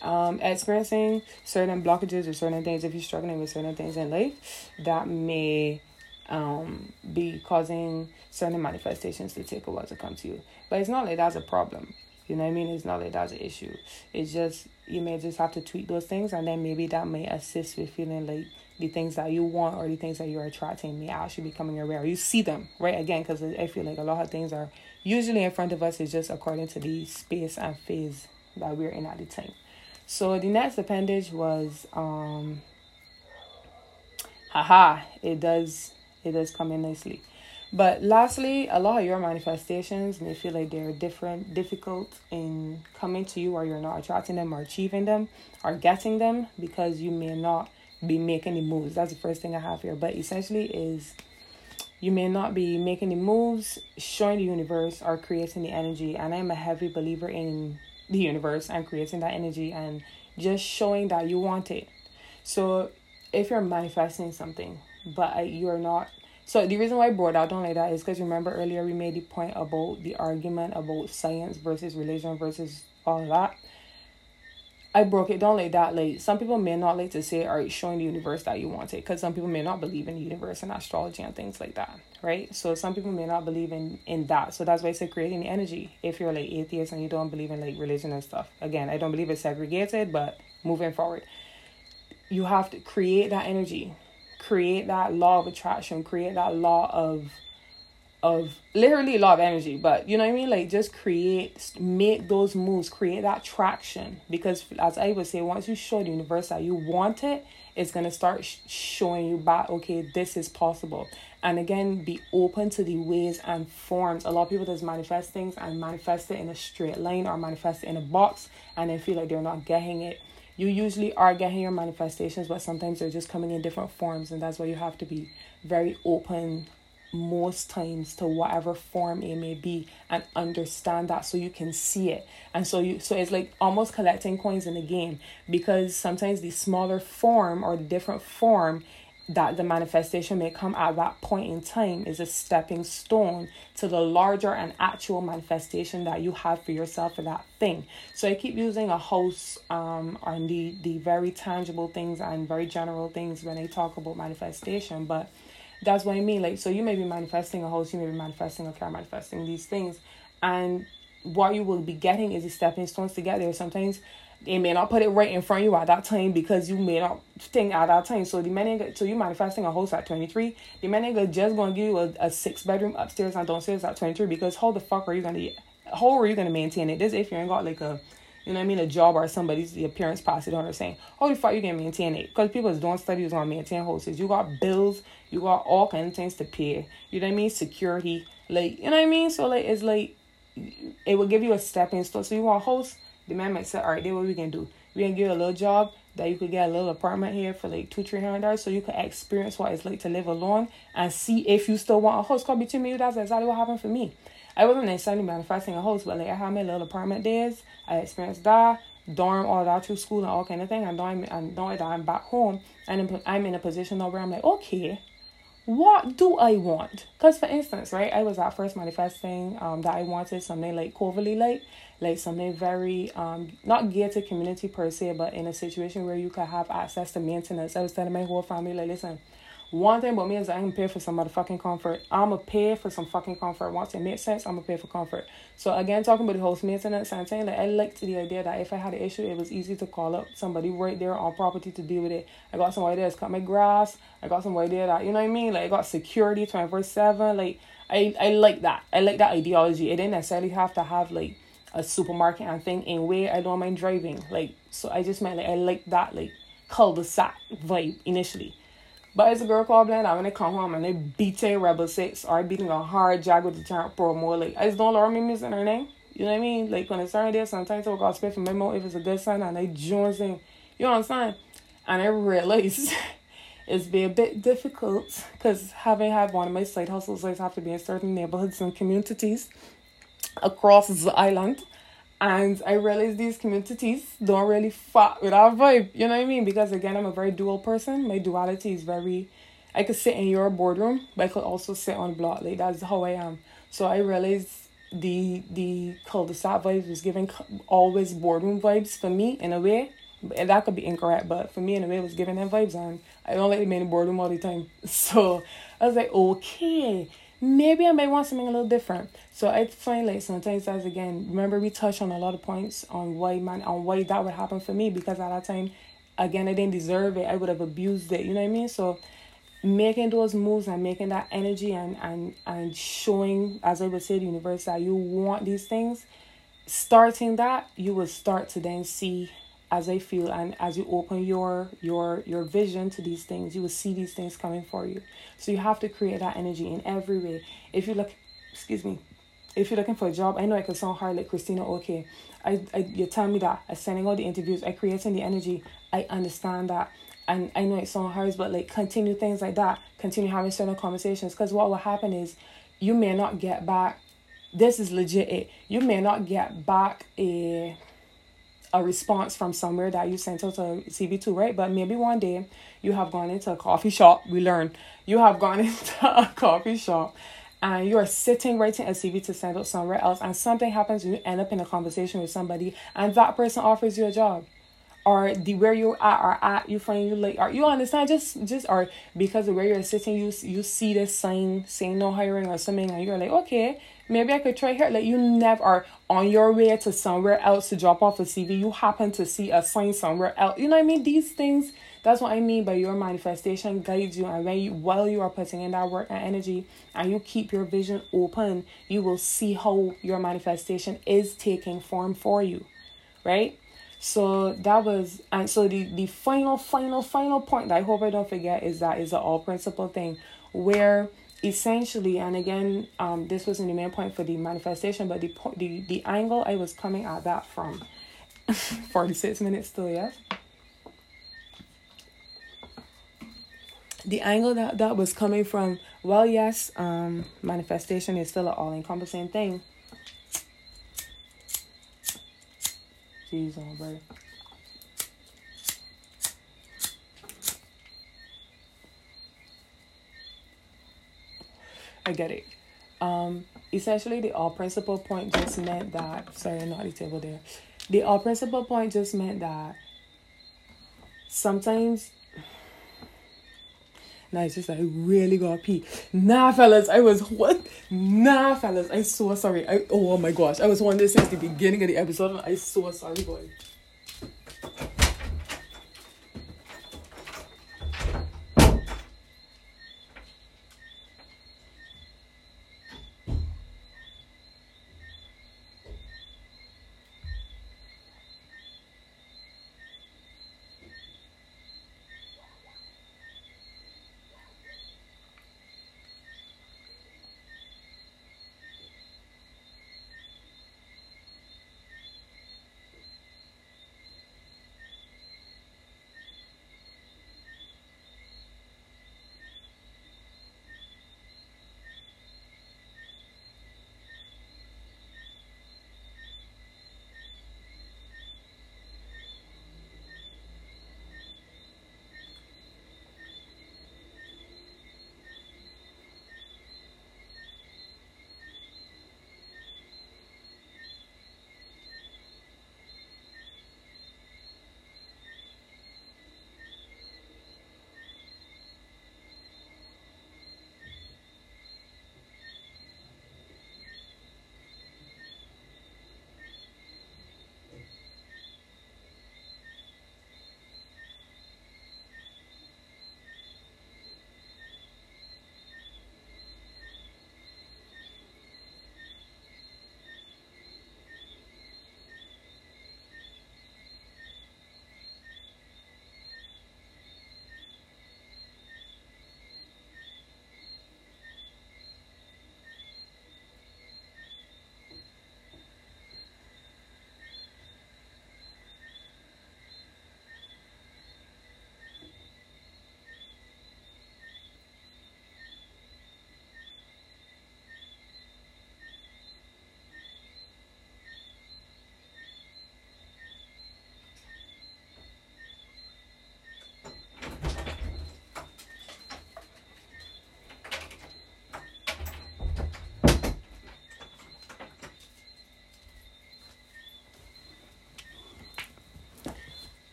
Um, experiencing certain blockages or certain things, if you're struggling with certain things in life, that may um, be causing certain manifestations to take a while to come to you. But it's not like that's a problem. You know what I mean? It's not like that's an issue. It's just you may just have to tweak those things, and then maybe that may assist with feeling like the things that you want or the things that you're attracting may actually be coming your way, or you see them right again. Because I feel like a lot of things are usually in front of us. Is just according to the space and phase that we're in at the time. So the next appendage was um haha, it does it does come in nicely. But lastly, a lot of your manifestations may feel like they're different, difficult in coming to you, or you're not attracting them, or achieving them, or getting them because you may not be making the moves. That's the first thing I have here. But essentially, is you may not be making the moves, showing the universe, or creating the energy. And I'm a heavy believer in the universe and creating that energy and just showing that you want it. So if you're manifesting something, but you're not so the reason why I brought out on like that is because remember earlier we made the point about the argument about science versus religion versus all that. I broke it down like that. Like some people may not like to say, "All right, showing the universe that you want it," because some people may not believe in the universe and astrology and things like that, right? So some people may not believe in in that. So that's why I say creating the energy. If you're like atheist and you don't believe in like religion and stuff, again, I don't believe it's segregated, but moving forward, you have to create that energy create that law of attraction, create that law of of literally law of energy, but you know what I mean? Like just create, make those moves, create that traction. Because as I would say, once you show the universe that you want it, it's gonna start sh- showing you back. Okay, this is possible. And again, be open to the ways and forms. A lot of people just manifest things and manifest it in a straight line or manifest it in a box, and then feel like they're not getting it you usually are getting your manifestations, but sometimes they're just coming in different forms, and that's why you have to be very open most times to whatever form it may be and understand that so you can see it and so you so it's like almost collecting coins in the game because sometimes the smaller form or the different form that the manifestation may come at that point in time is a stepping stone to the larger and actual manifestation that you have for yourself for that thing. So I keep using a house um on the the very tangible things and very general things when I talk about manifestation, but that's what I mean. Like so you may be manifesting a house, you may be manifesting a car, manifesting these things, and what you will be getting is the stepping stones to get there. Sometimes they may not put it right in front of you at that time because you may not think at that time. So the man so you manifesting a house at 23, the man ain't just gonna give you a, a six bedroom upstairs and downstairs at 23 because how the fuck are you gonna how are you gonna maintain it? This if you ain't got like a you know what I mean, a job or somebody's the appearance it on or saying, How the fuck you gonna maintain it? Because people don't studies on maintain houses. You got bills, you got all kinds of things to pay. You know what I mean? Security. Like you know what I mean? So like it's like it will give you a stepping stone. So you want a house the man might say, all right, then what we can do? We can give you a little job that you could get a little apartment here for like two, three hundred dollars, so you could experience what it's like to live alone and see if you still want a house. Cause between me, that's exactly what happened for me. I wasn't necessarily manifesting a house, but like I had my little apartment days. I experienced that dorm all that through school and all kind of thing. And I'm, and now that I'm back home and I'm in a position now where I'm like, okay, what do I want? Because for instance, right, I was at first manifesting um that I wanted something like coverly like like something very um not geared to community per se, but in a situation where you could have access to maintenance. I was telling my whole family like, listen, one thing about me is I am pay for some motherfucking comfort. I'ma pay for some fucking comfort. Once it makes sense, I'ma pay for comfort. So again, talking about the host maintenance, I'm saying that I liked the idea that if I had an issue, it was easy to call up somebody right there on property to deal with it. I got somebody that's cut my grass. I got somebody there that you know what I mean. Like I got security twenty four seven. Like I I like that. I like that ideology. It didn't necessarily have to have like a supermarket and thing in where I don't mind driving. Like so, I just meant like I like that like cul-de-sac vibe initially. But it's a girl called Blend. When they come home and they beat a Rebel 6 or beating a hard Jag with the giant pro more like I just don't learn me missing her name. You know what I mean? Like when it's certain there, sometimes I'll go spit for memo if it's a good sign and they join sing. You saying? And I realize *laughs* it's been a bit difficult because having had one of my side hustles, I have to be in certain neighborhoods and communities across the island. And I realize these communities don't really fuck with our vibe. You know what I mean? Because again, I'm a very dual person. My duality is very. I could sit in your boardroom, but I could also sit on block. Like that's how I am. So I realized the the cul-de-sac vibes was giving always boardroom vibes for me in a way. And that could be incorrect, but for me in a way it was giving them vibes and I don't like to be in the boardroom all the time. *laughs* So I was like, okay, maybe I may want something a little different. So I find like sometimes as again, remember we touched on a lot of points on why man on why that would happen for me because at that time, again I didn't deserve it. I would have abused it. You know what I mean? So making those moves and making that energy and and and showing as I would say the universe that you want these things, starting that you will start to then see as I feel and as you open your your your vision to these things, you will see these things coming for you. So you have to create that energy in every way. If you look, excuse me, if you're looking for a job, I know it can sound hard like Christina. Okay, I, I you tell me that I sending all the interviews, I creating the energy. I understand that, and I know it sounds hard, but like continue things like that. Continue having certain conversations because what will happen is you may not get back. This is legit. It you may not get back a a response from somewhere that you sent out a CV to, right? But maybe one day you have gone into a coffee shop. We learn you have gone *laughs* into a coffee shop and you are sitting writing a CV to send out somewhere else, and something happens, and you end up in a conversation with somebody, and that person offers you a job. Or the where you're at or at you find you like or you understand just just or because of where you're sitting you you see this sign saying no hiring or something and you're like okay maybe I could try here. Like you never are on your way to somewhere else to drop off a CV. You happen to see a sign somewhere else. You know what I mean? These things. That's what I mean by your manifestation guides you, and when you while you are putting in that work and energy, and you keep your vision open, you will see how your manifestation is taking form for you, right? So that was, and so the the final, final, final point that I hope I don't forget is that is the all principle thing, where essentially and again um this wasn't the main point for the manifestation but the the, the angle i was coming at that from *laughs* 46 minutes still yes the angle that that was coming from well yes um manifestation is still an all-encompassing thing. Jeez oh get it. Um, essentially, the all principle point just meant that. Sorry, not the table there. The all principle point just meant that sometimes. *sighs* now it's just I really gotta pee. Nah, fellas, I was *laughs* what? Nah, fellas, I'm so sorry. I oh my gosh, I was wondering since the beginning of the episode, and I'm so sorry, boy.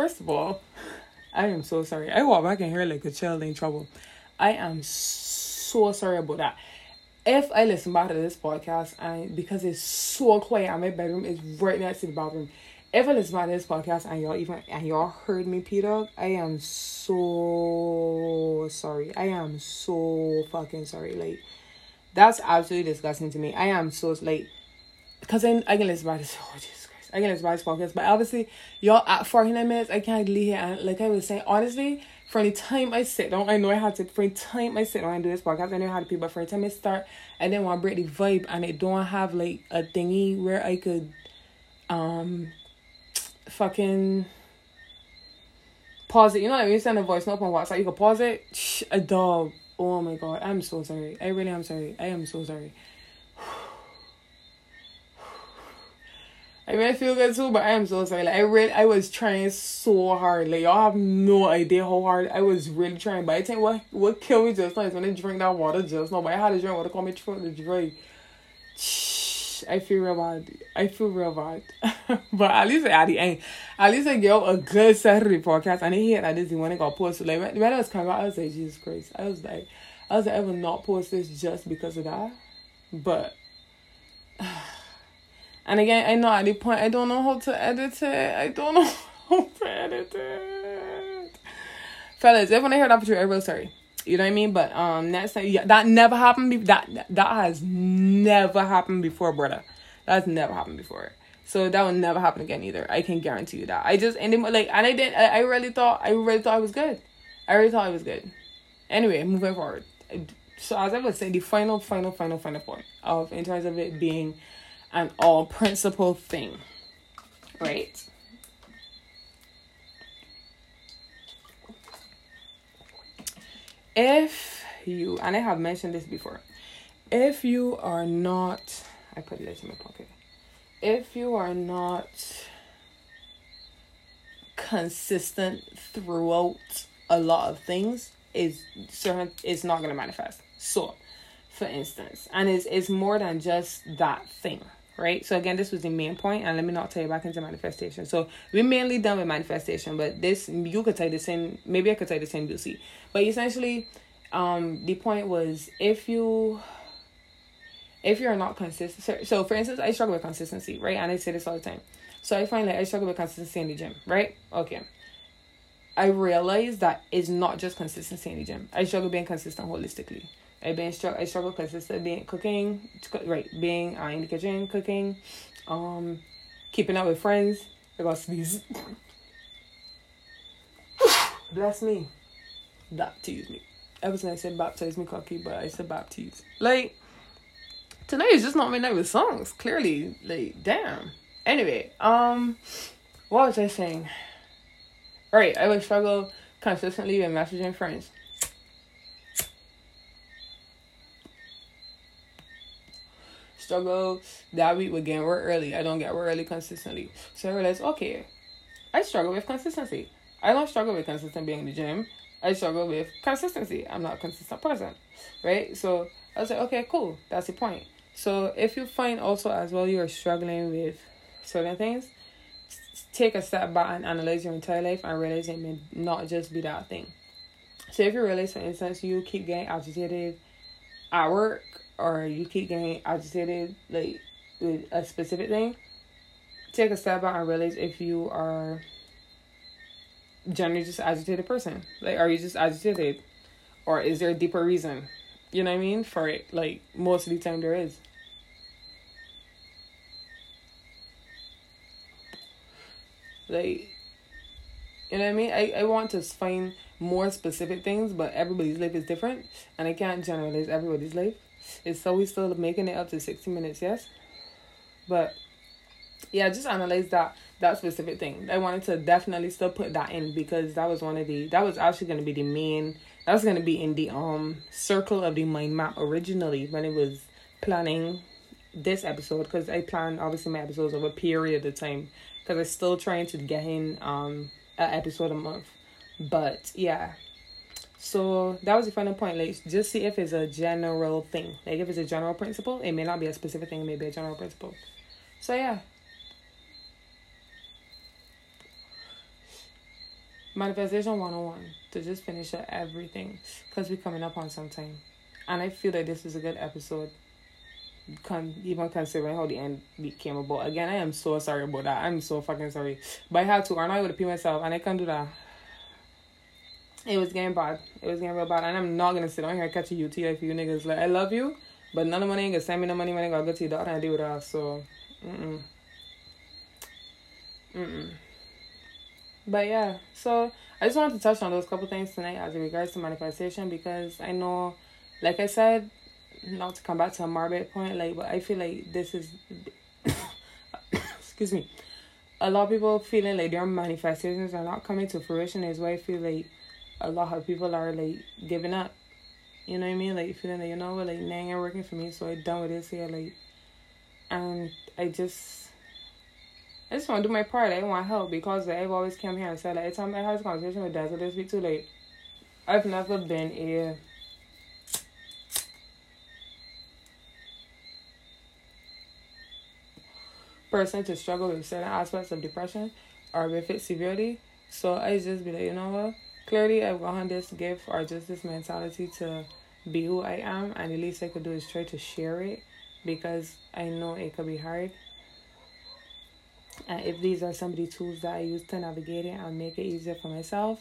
First of all, I am so sorry. I walk back in here like a child in trouble. I am so sorry about that. If I listen back to this podcast and because it's so quiet and my bedroom is right next to the bathroom, if I listen back to this podcast and y'all even and y'all heard me dog, I am so sorry. I am so fucking sorry. Like that's absolutely disgusting to me. I am so like because I I can listen back to this. Oh Christ. I can podcast. But obviously, y'all at 49 minutes, I can't leave here. And like I was saying, honestly, from the time I sit down, I know I had to, from the time I sit down and do this podcast, I know how to people, but from the time I start, I didn't want to break the vibe and I don't have like a thingy where I could, um, fucking pause it. You know, like when you send a voice note on WhatsApp, you can pause it. Shh, a dog. Oh my god, I'm so sorry. I really am sorry. I am so sorry. I mean, I feel good too, but I am so sorry. Like I really, I was trying so hard. Like y'all have no idea how hard I was really trying. But I think what what killed me just now is when I drink that water just now. But I had to drink water, call me throat to dry. I feel real bad. I feel real bad. *laughs* but at least at the end, at least I gave a good Saturday podcast. And I hear that this is when I got posted. Like when, when I was coming out, I was like, Jesus Christ. I was like, I was like, I will not post this just because of that. But. *sighs* And again, I know at the point I don't know how to edit it. I don't *laughs* know how to edit it. Fellas, if when I heard that for you, I'm real sorry. You know what I mean? But um next time yeah, that never happened be- that that has never happened before, brother. That's never happened before. So that will never happen again either. I can guarantee you that. I just and then, like and I did I, I really thought I really thought I was good. I really thought I was good. Anyway, moving forward. So as I was saying, the final, final, final, final point of in terms of it being an all principle thing. Right? If you, and I have mentioned this before, if you are not, I put this in my pocket. If you are not consistent throughout a lot of things, is certain it's not gonna manifest. So, for instance, and it's it's more than just that thing right? So again, this was the main point, and let me not tell you back into manifestation. So we mainly done with manifestation, but this you could take the same. Maybe I could take the same Lucy, but essentially, um, the point was if you if you're not consistent. So, so for instance, I struggle with consistency, right? And I say this all the time. So I find that I struggle with consistency in the gym, right? Okay. I realize that it's not just consistency in the gym. I struggle being consistent holistically. I been struggle I struggle consistent being cooking right being uh, in the kitchen cooking, um, keeping up with friends. I got sneeze. *laughs* Bless me. Baptize me. I was gonna say baptize me cocky, but I said baptize. Like tonight is just not my night with songs. Clearly, like damn. Anyway, um, what was I saying? Right, I would struggle consistently with messaging friends. Struggle that week with getting work early. I don't get work early consistently. So I realized, okay, I struggle with consistency. I don't struggle with consistent being in the gym. I struggle with consistency. I'm not a consistent person, right? So I was like, okay, cool. That's the point. So if you find also as well you're struggling with certain things, take a step back and analyze your entire life and realize it may not just be that thing. So if you realize, for instance, you keep getting agitated at work or you keep getting agitated like with a specific thing, take a step back and realize if you are generally just agitated person. Like are you just agitated? Or is there a deeper reason? You know what I mean? For it. Like most of the time there is. Like you know what I mean? I, I want to find more specific things, but everybody's life is different and I can't generalize everybody's life. It's always still making it up to 60 minutes, yes? But yeah, just analyze that that specific thing. I wanted to definitely still put that in because that was one of the that was actually gonna be the main that was gonna be in the um circle of the mind map originally when it was planning this episode because I plan obviously my episodes over a period of time because I'm still trying to get in um an episode a month. But yeah, so that was the final point. Like, just see if it's a general thing. Like, if it's a general principle, it may not be a specific thing. It may be a general principle. So yeah. Manifestation 101 to just finish up everything because we're coming up on some time. And I feel that this is a good episode. Con- even considering how the end came about. Again, I am so sorry about that. I'm so fucking sorry. But I had to, or I would pee myself, and I can't do that. It was getting bad. It was getting real bad. And I'm not gonna sit on here and catch a UTI for you niggas. Like I love you, but none of money ain't gonna send me no money when I gotta go to your daughter and with that. So mm Mm-mm. But yeah, so I just wanted to touch on those couple things tonight as regards to manifestation because I know, like I said, not to come back to a morbid point, like, but I feel like this is, *coughs* excuse me, a lot of people feeling like their manifestations are not coming to fruition is why I feel like a lot of people are like giving up. You know what I mean? Like feeling like you know what, like now ain't working for me, so I done with this here, like, and I just I just want to do my part. I want help because I've always come here and said, like, every time I have a conversation with Dazzle this week too, like, I've never been a person to struggle with certain aspects of depression or with its severity. So I just be like, you know what? Clearly, I've gotten this gift or just this mentality to be who I am, and the least I could do is try to share it because I know it could be hard and if these are some of the tools that I use to navigate it and make it easier for myself,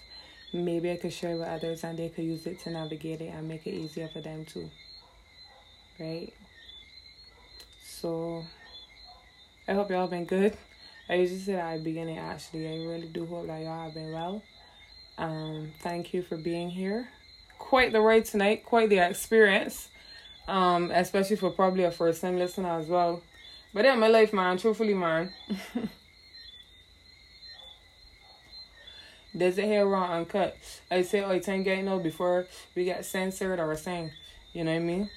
maybe I could share with others and they could use it to navigate it and make it easier for them too. Right? So I hope y'all been good. I usually say that at the beginning actually. I really do hope that y'all have been well. Um, thank you for being here. Quite the ride tonight, quite the experience. Um, especially for probably a first time listener as well. But yeah, my life, man. Truthfully, man. *laughs* Does it hair raw uncut? I say the time, you know, before we get censored or saying, you know what I mean?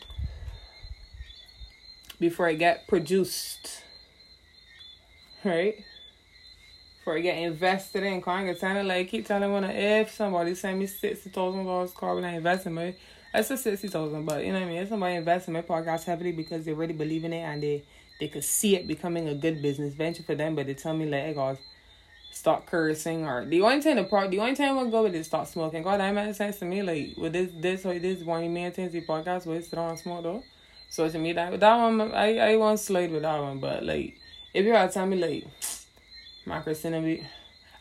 Before it get produced, right? It get invested in, kind of kind of like keep telling when if somebody send me sixty thousand dollars car when I invest in my, that's a sixty thousand, but you know what I mean? If somebody invests in my podcast heavily because they really believe in it and they they could see it becoming a good business venture for them, but they tell me like, hey guys, stop cursing or the only thing the part the only time I go with is stop smoking. God, that makes sense to me. Like with this this or this one you maintains the podcast with sit on smoke though. So to me that that one I I won't slide with that one, but like if you are tell me like be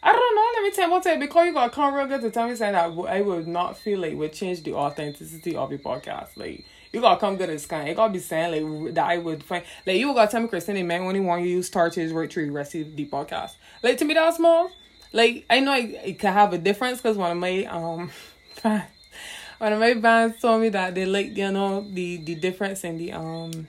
I don't know. Let me tell you what because you got come real good to tell me saying that I would not feel like would change the authenticity of your podcast. Like you gotta come good as kind. You gotta be saying like that I would find like you gotta tell me Christina man when you want you use right to receive the podcast. Like to me that's small. Like I know it, it can have a difference because one of my um *laughs* one of my bands told me that they like you know the the difference in the um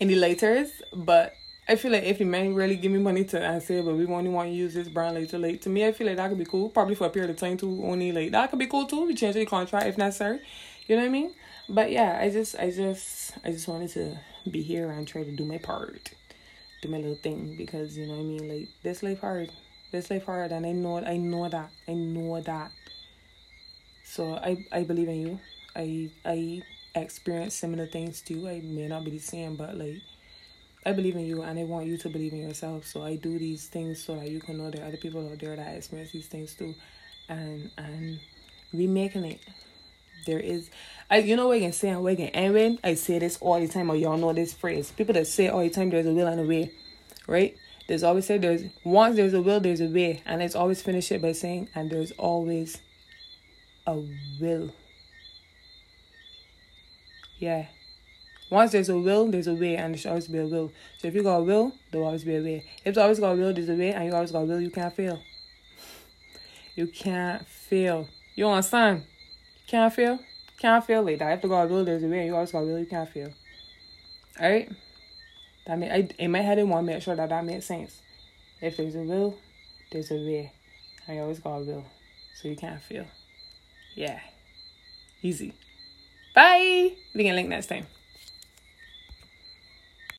in the laters, but I feel like if the man really give me money to answer, but we only want to use this brand later late. To me, I feel like that could be cool. Probably for a period of time too. Only like that could be cool too. We change the contract if necessary. You know what I mean? But yeah, I just, I just, I just wanted to be here and try to do my part, do my little thing because you know what I mean. Like this life hard, this life hard, and I know, I know that, I know that. So I, I believe in you. I, I experience similar things too. I may not be the same, but like I believe in you and I want you to believe in yourself. So I do these things so that you can know there are other people out there that experience these things too. And and we making it. There is I you know we can say and we can and when I say this all the time or y'all know this phrase. People that say all the time there's a will and a way. Right? There's always say there's once there's a will, there's a way. And it's always finish it by saying and there's always a will. Yeah. Once there's a will, there's a way, and there should always be a will. So if you got a will, there'll always be a way. If you always got a will, there's a way, and you always got a will, you can't fail. You can't fail. You understand? Can't fail. Can't fail like that. If you got a will, there's a way, and you always got a will, you can't fail. Alright? That mean, I, in my head, I want to make sure that that makes sense. If there's a will, there's a way, and you always got a will. So you can't fail. Yeah. Easy. Bye. We can link next time.